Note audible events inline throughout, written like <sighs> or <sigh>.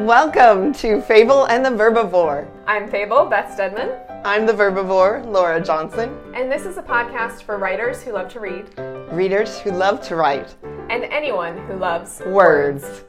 Welcome to Fable and the Verbivore. I'm Fable, Beth Stedman. I'm the Verbivore, Laura Johnson. And this is a podcast for writers who love to read, readers who love to write, and anyone who loves words.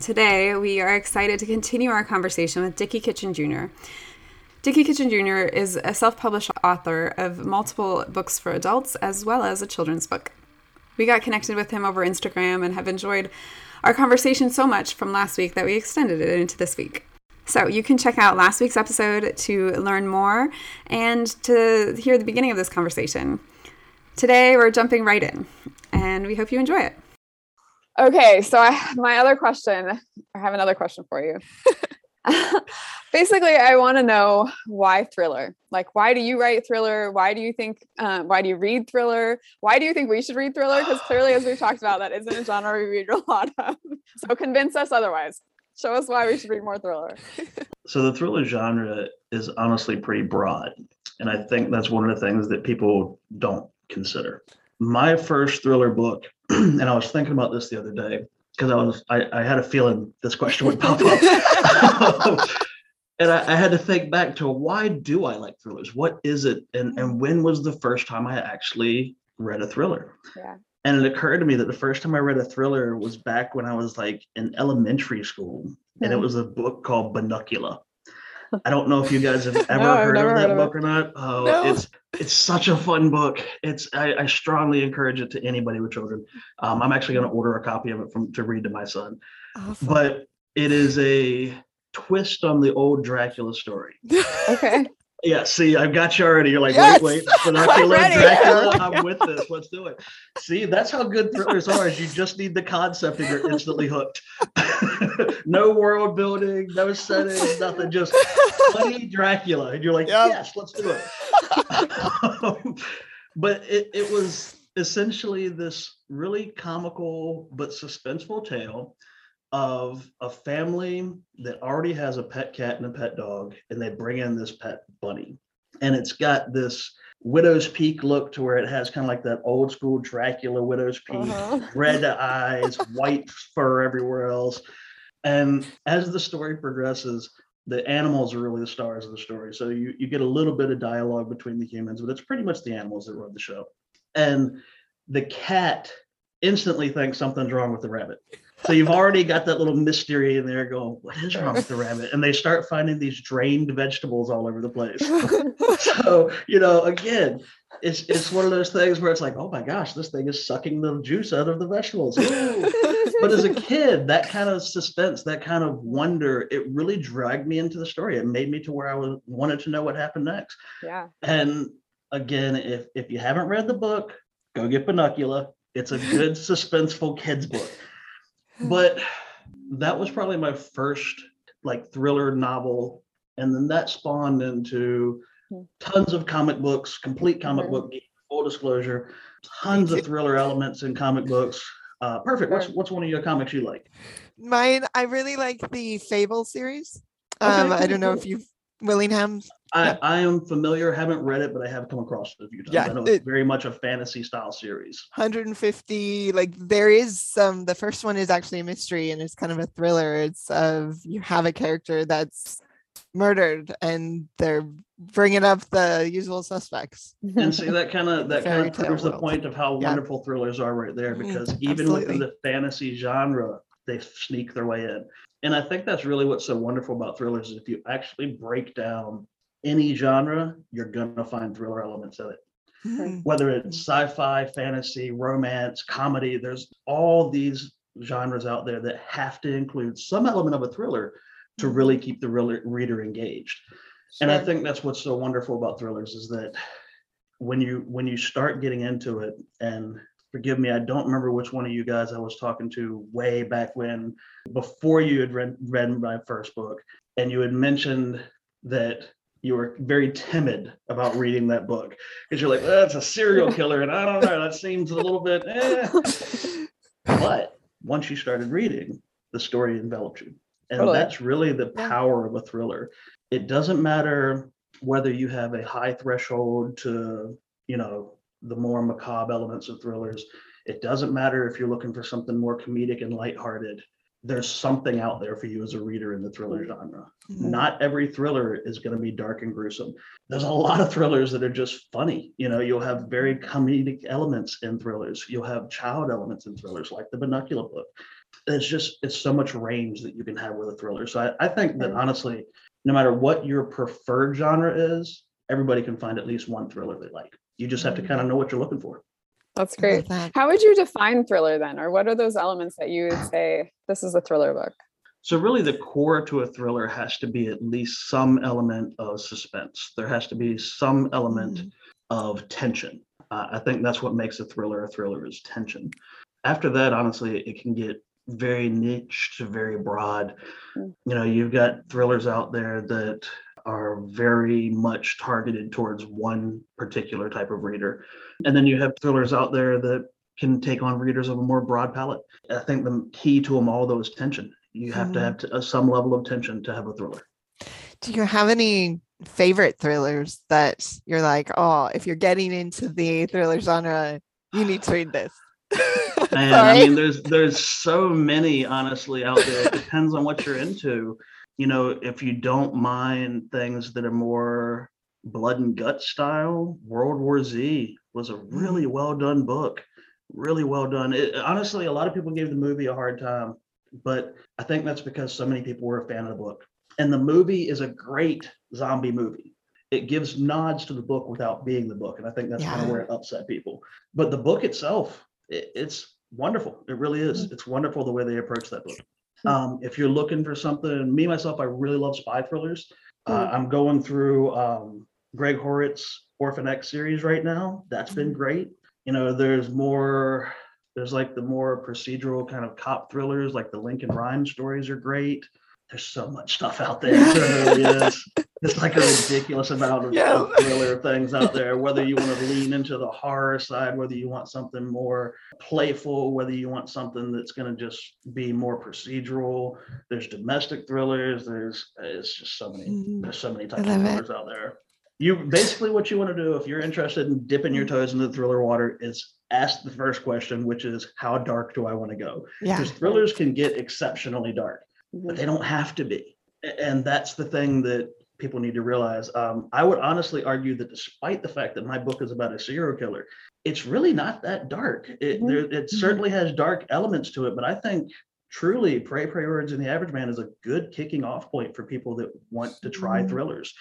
Today, we are excited to continue our conversation with Dickie Kitchen Jr. Dickie Kitchen Jr. is a self published author of multiple books for adults as well as a children's book. We got connected with him over Instagram and have enjoyed our conversation so much from last week that we extended it into this week. So you can check out last week's episode to learn more and to hear the beginning of this conversation. Today, we're jumping right in, and we hope you enjoy it. Okay, so I, my other question, I have another question for you. <laughs> <laughs> Basically, I want to know why thriller. Like, why do you write thriller? Why do you think? Um, why do you read thriller? Why do you think we should read thriller? Because clearly, as we've talked about, that isn't a genre we read a <laughs> lot of. So convince us otherwise. Show us why we should read more thriller. <laughs> So the thriller genre is honestly pretty broad, and I think that's one of the things that people don't consider. My first thriller book, <clears throat> and I was thinking about this the other day because I was I, I had a feeling this question would pop up. <laughs> <laughs> and I, I, had to think back to why do I like thrillers? What is it? And and when was the first time I actually read a thriller? Yeah. And it occurred to me that the first time I read a thriller was back when I was like in elementary school, mm-hmm. and it was a book called Bunnicula. I don't know if you guys have <laughs> ever no, heard of that heard book or not. Oh, no. it's it's such a fun book. It's I, I strongly encourage it to anybody with children. Um, I'm actually going to order a copy of it from to read to my son. Awesome. But it is a twist on the old Dracula story. <laughs> okay. Yeah, see, I've got you already. You're like, yes! wait, wait, <laughs> Dracula, Dracula, <laughs> I'm with this. Let's do it. See, that's how good thrillers are. Is you just need the concept and you're instantly hooked. <laughs> no world building, no settings, nothing. Just funny Dracula, and you're like, yep. yes, let's do it. <laughs> but it, it was essentially this really comical but suspenseful tale of a family that already has a pet cat and a pet dog, and they bring in this pet bunny. And it's got this widow's peak look to where it has kind of like that old school Dracula widow's peak, uh-huh. red eyes, white fur everywhere else. And as the story progresses, the animals are really the stars of the story. So you, you get a little bit of dialogue between the humans, but it's pretty much the animals that run the show. And the cat instantly thinks something's wrong with the rabbit. So you've already got that little mystery in there going, what is wrong with the rabbit? And they start finding these drained vegetables all over the place. <laughs> so, you know, again, it's it's one of those things where it's like, oh my gosh, this thing is sucking the juice out of the vegetables. <laughs> but as a kid, that kind of suspense, that kind of wonder, it really dragged me into the story. It made me to where I was wanted to know what happened next. Yeah. And again, if if you haven't read the book, go get Bunnicula. It's a good <laughs> suspenseful kids book <sighs> but that was probably my first like thriller novel and then that spawned into. Tons of comic books complete comic mm-hmm. book full disclosure. Tons of thriller elements in comic books. Uh, perfect. What's what's one of your comics you like? Mine i really like the fable series. Um okay, i don't know if you've willingham? I, I am familiar, haven't read it, but I have come across it a few times. Yeah, I know it, it's very much a fantasy style series. 150, like there is some, the first one is actually a mystery and it's kind of a thriller. It's of you have a character that's murdered and they're bringing up the usual suspects. And see that kind of <laughs> that kind of proves the point of how yeah. wonderful thrillers are right there mm-hmm. because mm, even within the fantasy genre, they sneak their way in. And I think that's really what's so wonderful about thrillers is if you actually break down any genre, you're gonna find thriller elements in it. Mm-hmm. Whether it's sci-fi, fantasy, romance, comedy, there's all these genres out there that have to include some element of a thriller to hmm. really keep the reader engaged. Sure. And I think that's what's so wonderful about thrillers is that when you when you start getting into it and forgive me, I don't remember which one of you guys I was talking to way back when, before you had read, read my first book, and you had mentioned that you were very timid about reading that book because you're like, that's a serial <laughs> killer, and I don't know, that seems a little bit. Eh. <laughs> but once you started reading, the story enveloped you, and totally. that's really the power of a thriller. It doesn't matter whether you have a high threshold to, you know, the more macabre elements of thrillers. It doesn't matter if you're looking for something more comedic and lighthearted. there's something out there for you as a reader in the thriller genre. Mhm. Not every thriller is going to be dark and gruesome. There's a lot of thrillers that are just funny. You know, you'll have very comedic elements in thrillers. You'll have child elements in thrillers, like the Bunnicula book. It's just it's so much range that you can have with a thriller. So I, I think that Mm. honestly, no matter what your preferred genre is, everybody can find at least one thriller they like. You just have to Mm. kind of know what you're looking for. That's great. that. How would you define thriller then? Or what are those elements that you would say this is a thriller book? So really the core to a thriller has to be at least some element of suspense. There has to be some element Mhm. of tension. Uh, I think that's what makes a thriller a thriller is tension. After that, honestly, it can get very niche to very broad. Mm. You know, you've got thrillers out there that are very much targeted towards one particular type of reader. And then you have thrillers out there that can take on readers of a more broad palette. I think the key to them all though is tension. You have to Mhm. have t- uh, some level of tension to have a thriller. Do you have any favorite thrillers that you're like, oh, if you're getting into the thriller genre, you need to read this? <laughs> <laughs> Man, I mean, there's there's so many honestly out there. It depends on what you're into. You know, if you don't mind things that are more blood and gut style, World War Z was a really mm-hmm. well done book. Really well done. It, honestly, a lot of people gave the movie a hard time, but I think that's because so many people were a fan of the book. And the movie is a great zombie movie. It gives nods to the book without being the book, and I think that's kind of where it upset people. But the book itself, it, it's wonderful. It really is. It's wonderful the way they approach that book. Um, if you're looking for something, me myself, I really love spy thrillers. Uh, I'm going through um, Gregg Hurwitz's Orphan X series right now. That's been great. You know, there's more. There's like the more procedural kind of cop thrillers, like the Lincoln Rhyme stories are great. There's so much stuff out there. There really is. It's like a ridiculous amount of, Yeah. of thriller things out there. Whether you want to lean into the horror side, whether you want something more playful, whether you want something that's going to just be more procedural. There's domestic thrillers. There's it's just so many. Mhm. There's so many types of love it. thrillers out there. You basically what you want to do if you're interested in dipping your toes into the thriller water is ask the first question, which is how dark do I want to go? Yeah. Because thrillers can get exceptionally dark. But they don't have to be. And that's the thing that people need to realize. Um, I would honestly argue that despite the fact that my book is about a serial killer, it's really not that dark. It, Mhm. there, it certainly has dark elements to it, but I think truly Pray Pray Words and the Average Man is a good kicking off point for people that want to try Mhm. thrillers.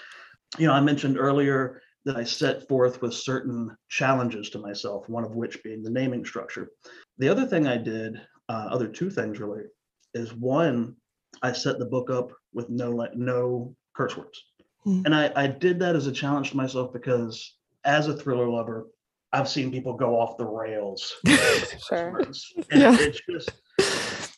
You know, I mentioned earlier that I set forth with certain challenges to myself, one of which being the naming structure. The other thing I did, uh, other two things really, is one, I set the book up with no like no curse words. Mm. And I, I did that as a challenge to myself because as a thriller lover, I've seen people go off the rails. <laughs> Sure. And Yeah. it's just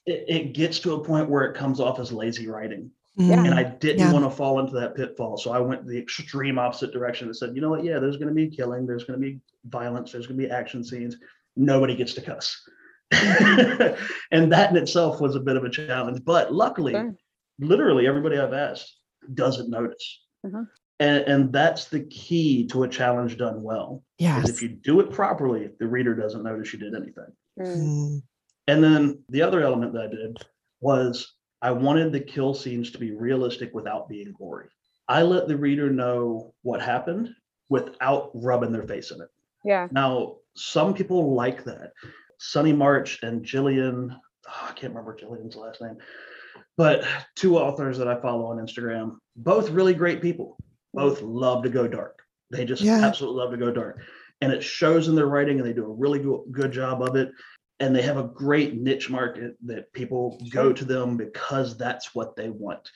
it, it gets to a point where it comes off as lazy writing. Mm. And I didn't Yeah. want to fall into that pitfall. So I went the extreme opposite direction and said, you know what? Yeah, there's going to be killing, there's going to be violence, there's going to be action scenes. Nobody gets to cuss. <laughs> and that in itself was a bit of a challenge. But luckily, Sure. literally everybody I've asked doesn't notice. Mhm. And, and that's the key to a challenge done well. Yes. if you do it properly, the reader doesn't notice you did anything. Mm. And then the other element that I did was I wanted the kill scenes to be realistic without being gory. I let the reader know what happened without rubbing their face in it. Yeah. Now, some people like that. Sunny March and Jillian, oh, I can't remember Jillian's last name, but two authors that I follow on Instagram, both really great people, both love to go dark. They just Yeah. absolutely love to go dark. And it shows in their writing, and they do a really go- good job of it. And they have a great niche market that people go to them because that's what they want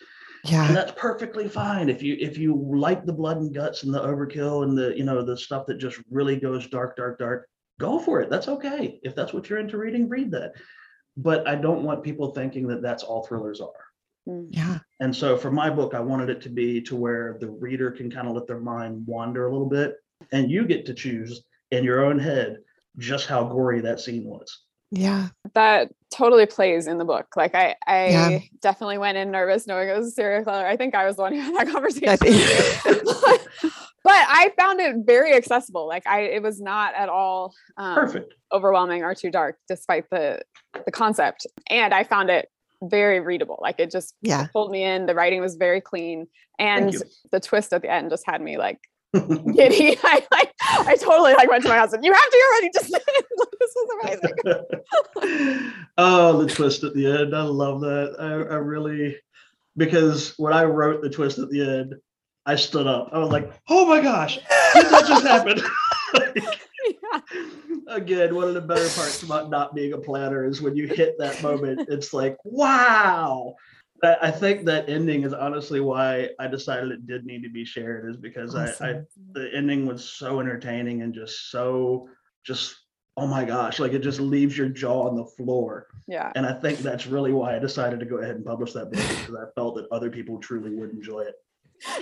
Yeah. and that's perfectly fine if you if you like the blood and guts and the overkill and the you know the stuff that just really goes dark dark dark go for it. That's okay. If that's what you're into reading read that. But i don't want people thinking that that's all thrillers are. Mm. Yeah. and so for my book i wanted it to be to where the reader can kind of let their mind wander a little bit and you get to choose in your own head just how gory that scene was Yeah. that totally plays in the book. Like I, I Yeah. definitely went in nervous knowing it was a serial killer. I think I was the one who had that <laughs> conversation. I think- <laughs> but I found it very accessible. Like I, it was not at all um, perfect overwhelming or too dark, despite the the concept. And I found it very readable. Like it just Yeah. pulled me in. The writing was very clean, and the twist at the end just had me like giddy. <laughs> I like, I totally like went to my husband. You have to get ready. <laughs> Just this was amazing. <laughs> oh, the twist at the end. I love that. I, I really, because when I wrote the twist at the end, I stood up. I was like, oh my gosh, did that just happen? yeah. Again, one of the better parts about not being a planner is when you hit that moment, it's like, wow. I I think that ending is honestly why I decided it did need to be shared, is because I, I the ending was so entertaining and just so just oh my gosh, like it just leaves your jaw on the floor. Yeah. And I think that's really why I decided to go ahead and publish that book because I felt that other people truly would enjoy it.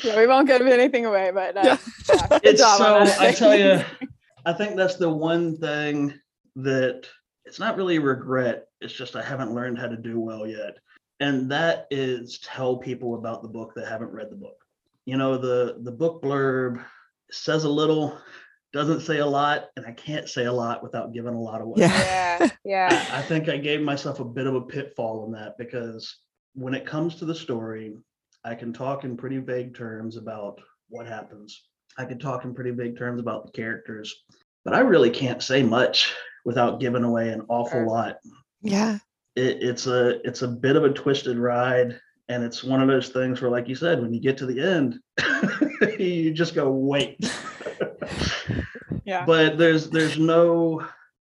Yeah. We won't give anything away, but uh, Yeah. <laughs> yeah, It's so. I tell you, I think that's the one thing that it's not really a regret. It's just I haven't learned how to do well yet. And that is tell people about the book that haven't read the book. You know, the the book blurb says a little, doesn't say a lot, and I can't say a lot without giving a lot away. Yeah. yeah. Yeah. <laughs> I think I gave myself a bit of a pitfall in that because when it comes to the story, I can talk in pretty vague terms about what happens. I can talk in pretty vague terms about the characters, but I really can't say much without giving away an awful Sure. lot. Yeah. It, it's a it's a bit of a twisted ride, and it's one of those things where, like you said, when you get to the end, <laughs> you just go wait. <laughs> Yeah. but there's there's no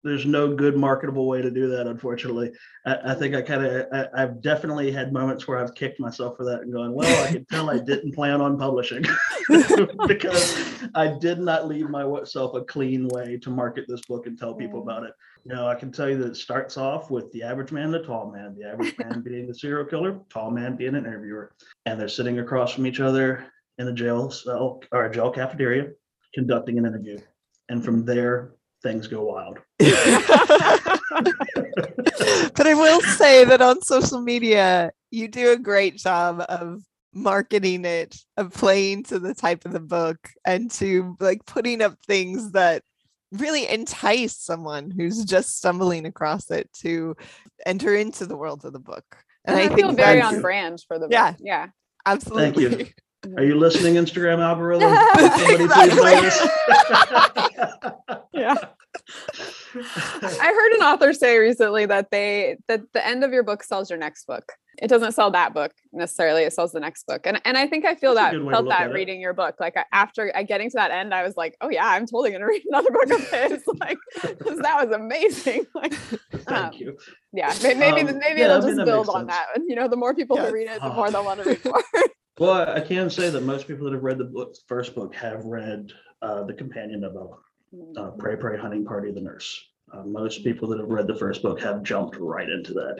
there's no good marketable way to do that unfortunately. I, I think i kind of i've definitely had moments where i've kicked myself for that and going well i can tell i didn't plan on publishing <laughs> because i did not leave myself a clean way to market this book and tell people about it. You know i can tell you that it starts off with the average man and the tall man the average man <laughs> being the serial killer tall man being an interviewer and they're sitting across from each other in a jail cell or a jail cafeteria conducting an interview and from mm-hmm. there things go wild <laughs> but I will say that on social media, you do a great job of marketing it, of playing to the type of the book, and to like putting up things that really entice someone who's just stumbling across it to enter into the world of the book. And I, feel think very on brand for the book. Yeah. Yeah. absolutely. <laughs> are you listening instagram algorithm <laughs> somebody please notice Yeah. I heard an author say recently that they that the end of your book sells your next book. It doesn't sell that book necessarily. It sells the next book, and and I think I feel That's that to felt that reading your book. Like I- after I getting to that end, I was like, oh yeah, I'm totally gonna <laughs> read another book of his. <laughs> Like that was amazing. Like um, you yeah, may- maybe Um, maybe yeah, it'll just build on sense. that. And you know, the more people Yes. who read it, the Ah. more they'll want to read more. Well i can say that most people that have read the book, first book have read uh, the companion novella uh, pray pray hunting party the nurse uh, most people that have read the first book have jumped right into that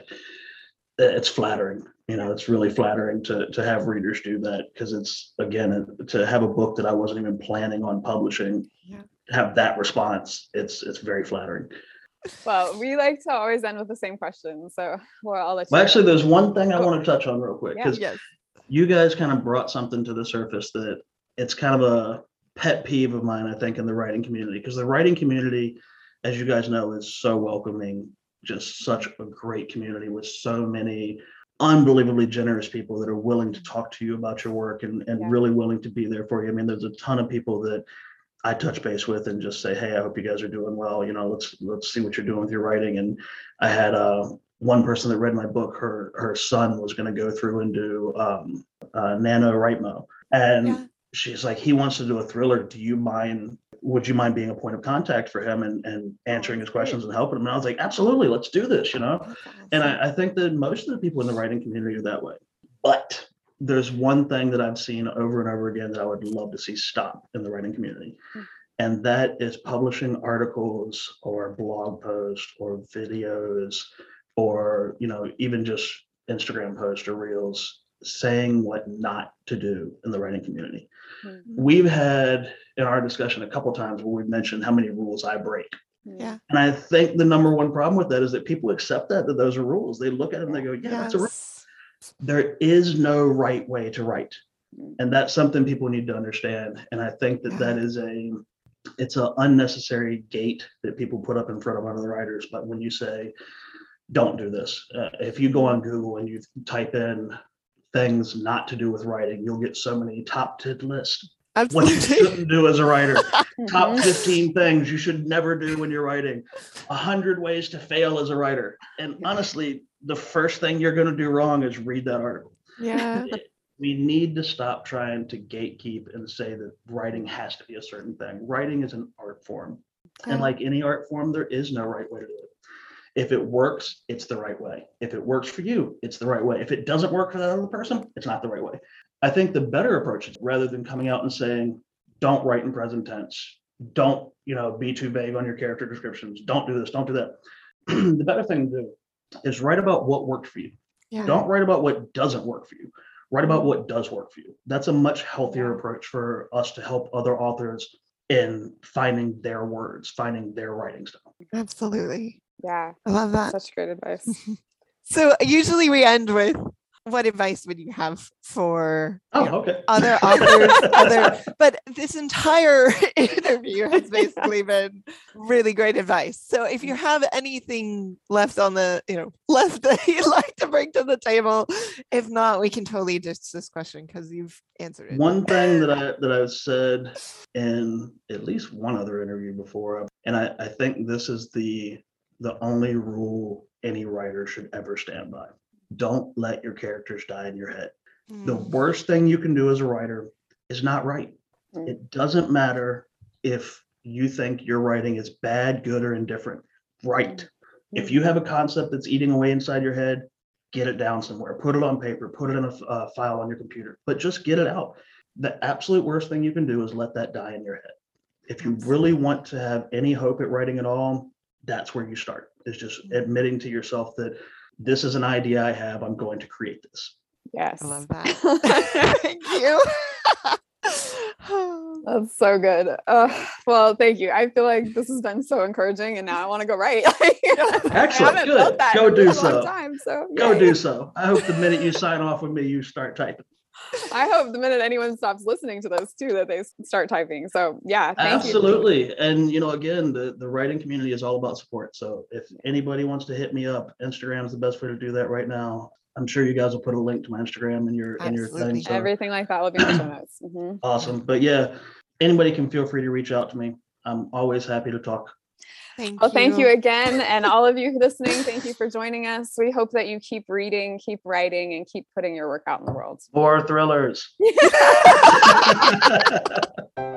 Uh, it's flattering you know it's really flattering to to have readers do that because it's again to have a book that i wasn't even planning on publishing Yeah. have that response it's it's very flattering well, we like to always end with the same question, so well, I'll let you. well actually there's one thing i want to touch on real quick Yeah. because yes. You guys kind of brought something to the surface that it's kind of a pet peeve of mine, I think, in the writing community. Because the writing community, as you guys know, is so welcoming, just such a great community with so many unbelievably generous people that are willing to talk to you about your work and, and Yeah. really willing to be there for you. I mean, there's a ton of people that I touch base with and just say, Hey, I hope you guys are doing well. You know, let's let's see what you're doing with your writing. And I had uh one person that read my book, her her son was going to go through and do um, uh, NaNoWriMo, and Yeah. she's like, he wants to do a thriller. Do you mind? Would you mind being a point of contact for him and, and answering his questions and helping him? And I was like, absolutely, let's do this. You know, and. I, I think that most of the people in the writing community are that way. But there's one thing that I've seen over and over again that I would love to see stop in the writing community. Hmm. And that is publishing articles or blog posts or videos or, you know, even just Instagram posts or reels saying what not to do in the writing community. Mhm. We've had in our discussion a couple times where we've mentioned how many rules I break. Yeah. And I think the number one problem with that is that people accept that that those are rules. They look at them and they go, "Yeah, that's a rule." There is no right way to write, Mm. and that's something people need to understand. And I think that that is a it's an unnecessary gate that people put up in front of other writers. But when you say don't do this. Uh, if you go on Google and you type in things not to do with writing, you'll get so many top 10 lists. What you shouldn't do as a writer. <laughs> Top Mhm. 15 things you should never do when you're writing. 100 ways to fail as a writer. And honestly, the first thing you're going to do wrong is read that article. yeah. <laughs> we need to stop trying to gatekeep and say that writing has to be a certain thing. Writing is an art form. And like any art form, there is no right way to do it. If it works, it's the right way. If it works for you, it's the right way. If it doesn't work for that other person, it's not the right way. I think the better approach is rather than coming out and saying, don't write in present tense, don't, you know, be too vague on your character descriptions, don't do this, don't do that. <clears throat> the better thing to do is write about what worked for you. Yeah. Don't write about what doesn't work for you. Write about what does work for you. That's a much healthier approach for us to help other authors in finding their words, finding their writing style. Absolutely. Yeah, I love that. such great advice. <laughs> So usually we end with what advice would you have for you Oh, know, okay. other <laughs> authors, other <laughs> but this entire interview has basically been really great advice. So if you mm. have anything left on the, you know, left that you'd like to bring to the table, if not, we can totally ditch this question because you've answered it. One thing that I that I've said in at least one other interview before, and I, I think this is the the only rule any writer should ever stand by. Don't let your characters die in your head. The Mm, worst thing you can do as a writer is not write. Mm. It doesn't matter if you think your writing is bad, good, or indifferent. Write. If you have a concept that's eating away inside your head, get it down somewhere. Put it on paper. Put it in a uh, file on your computer. But just get it out. The absolute worst thing you can do is let that die in your head. If you really want to have any hope at writing at all, that's where you start. Is just admitting to yourself that this is an idea I have. I'm going to create this. Yes. I love <laughs> that. Thank you. <laughs> That's so good. Uh, well, thank you. I feel like this has been so encouraging, and now I want to go write. <laughs> I Excellent. Good. Go do so. Time, so Go do so. I hope the minute you sign off with me, you start typing. I hope the minute anyone stops listening to this too, that they start typing. So yeah, thank you. Absolutely. And you know, again, the, the writing community is all about support. So if anybody wants to hit me up, Instagram is the best way to do that right now. I'm sure you guys will put a link to my Instagram in your in your thing. So Everything like that will be in the show notes. Mhm. awesome. But yeah, anybody can feel free to reach out to me. I'm always happy to talk. Thank Well, you. thank you again. And all of you <laughs> listening, thank you for joining us. We hope that you keep reading, keep writing, and keep putting your work out in the world. More thrillers. <laughs>